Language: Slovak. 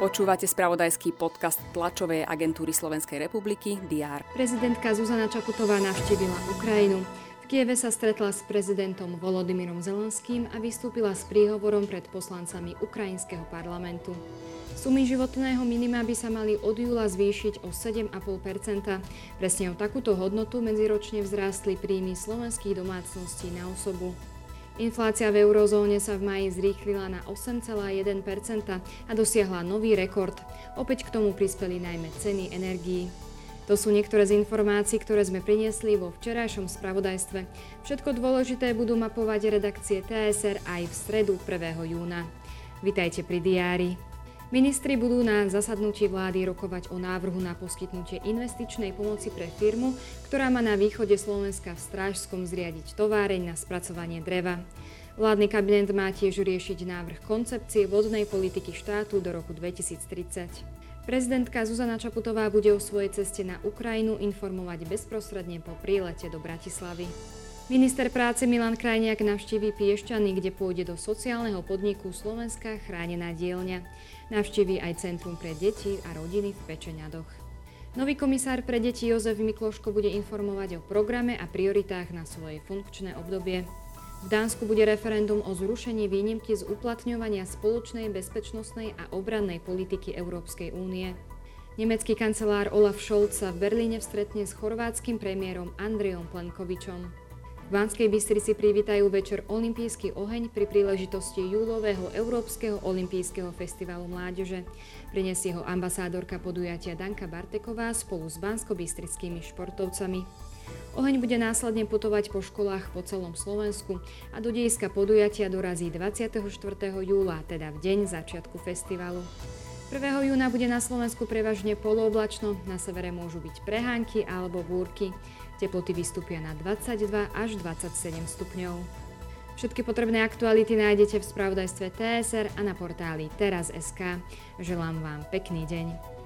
Počúvate spravodajský podcast tlačovej agentúry Slovenskej republiky DR. Prezidentka Zuzana Čaputová navštívila Ukrajinu. V Kieve sa stretla s prezidentom Volodymyrom Zelenským a vystúpila s príhovorom pred poslancami Ukrajinského parlamentu. Sumy životného minima by sa mali od júla zvýšiť o 7,5 Presne o takúto hodnotu medziročne vzrástli príjmy slovenských domácností na osobu. Inflácia v eurozóne sa v maji zrýchlila na 8,1% a dosiahla nový rekord. Opäť k tomu prispeli najmä ceny energií. To sú niektoré z informácií, ktoré sme priniesli vo včerajšom spravodajstve. Všetko dôležité budú mapovať redakcie TSR aj v stredu 1. júna. Vitajte pri diári. Ministri budú na zasadnutí vlády rokovať o návrhu na poskytnutie investičnej pomoci pre firmu, ktorá má na východe Slovenska v Strážskom zriadiť továreň na spracovanie dreva. Vládny kabinet má tiež riešiť návrh koncepcie vodnej politiky štátu do roku 2030. Prezidentka Zuzana Čaputová bude o svojej ceste na Ukrajinu informovať bezprostredne po prílete do Bratislavy. Minister práce Milan Krajniak navštíví Piešťany, kde pôjde do sociálneho podniku Slovenská chránená dielňa. Navštíví aj Centrum pre deti a rodiny v Pečeňadoch. Nový komisár pre deti Jozef Mikloško bude informovať o programe a prioritách na svoje funkčné obdobie. V Dánsku bude referendum o zrušení výnimky z uplatňovania spoločnej bezpečnostnej a obrannej politiky Európskej únie. Nemecký kancelár Olaf Scholz sa v Berlíne stretne s chorvátskym premiérom Andrejom Plenkovičom. V Banskej Bystrici privítajú večer Olympijský oheň pri príležitosti júlového Európskeho olympijského festivalu mládeže. Prinesie ho ambasádorka podujatia Danka Barteková spolu s bansko-bystrickými športovcami. Oheň bude následne putovať po školách po celom Slovensku a do dejiska podujatia dorazí 24. júla, teda v deň začiatku festivalu. 1. júna bude na Slovensku prevažne polooblačno, na severe môžu byť prehánky alebo búrky. Teploty vystúpia na 22 až 27 stupňov. Všetky potrebné aktuality nájdete v spravodajstve TSR a na portáli teraz.sk. Želám vám pekný deň.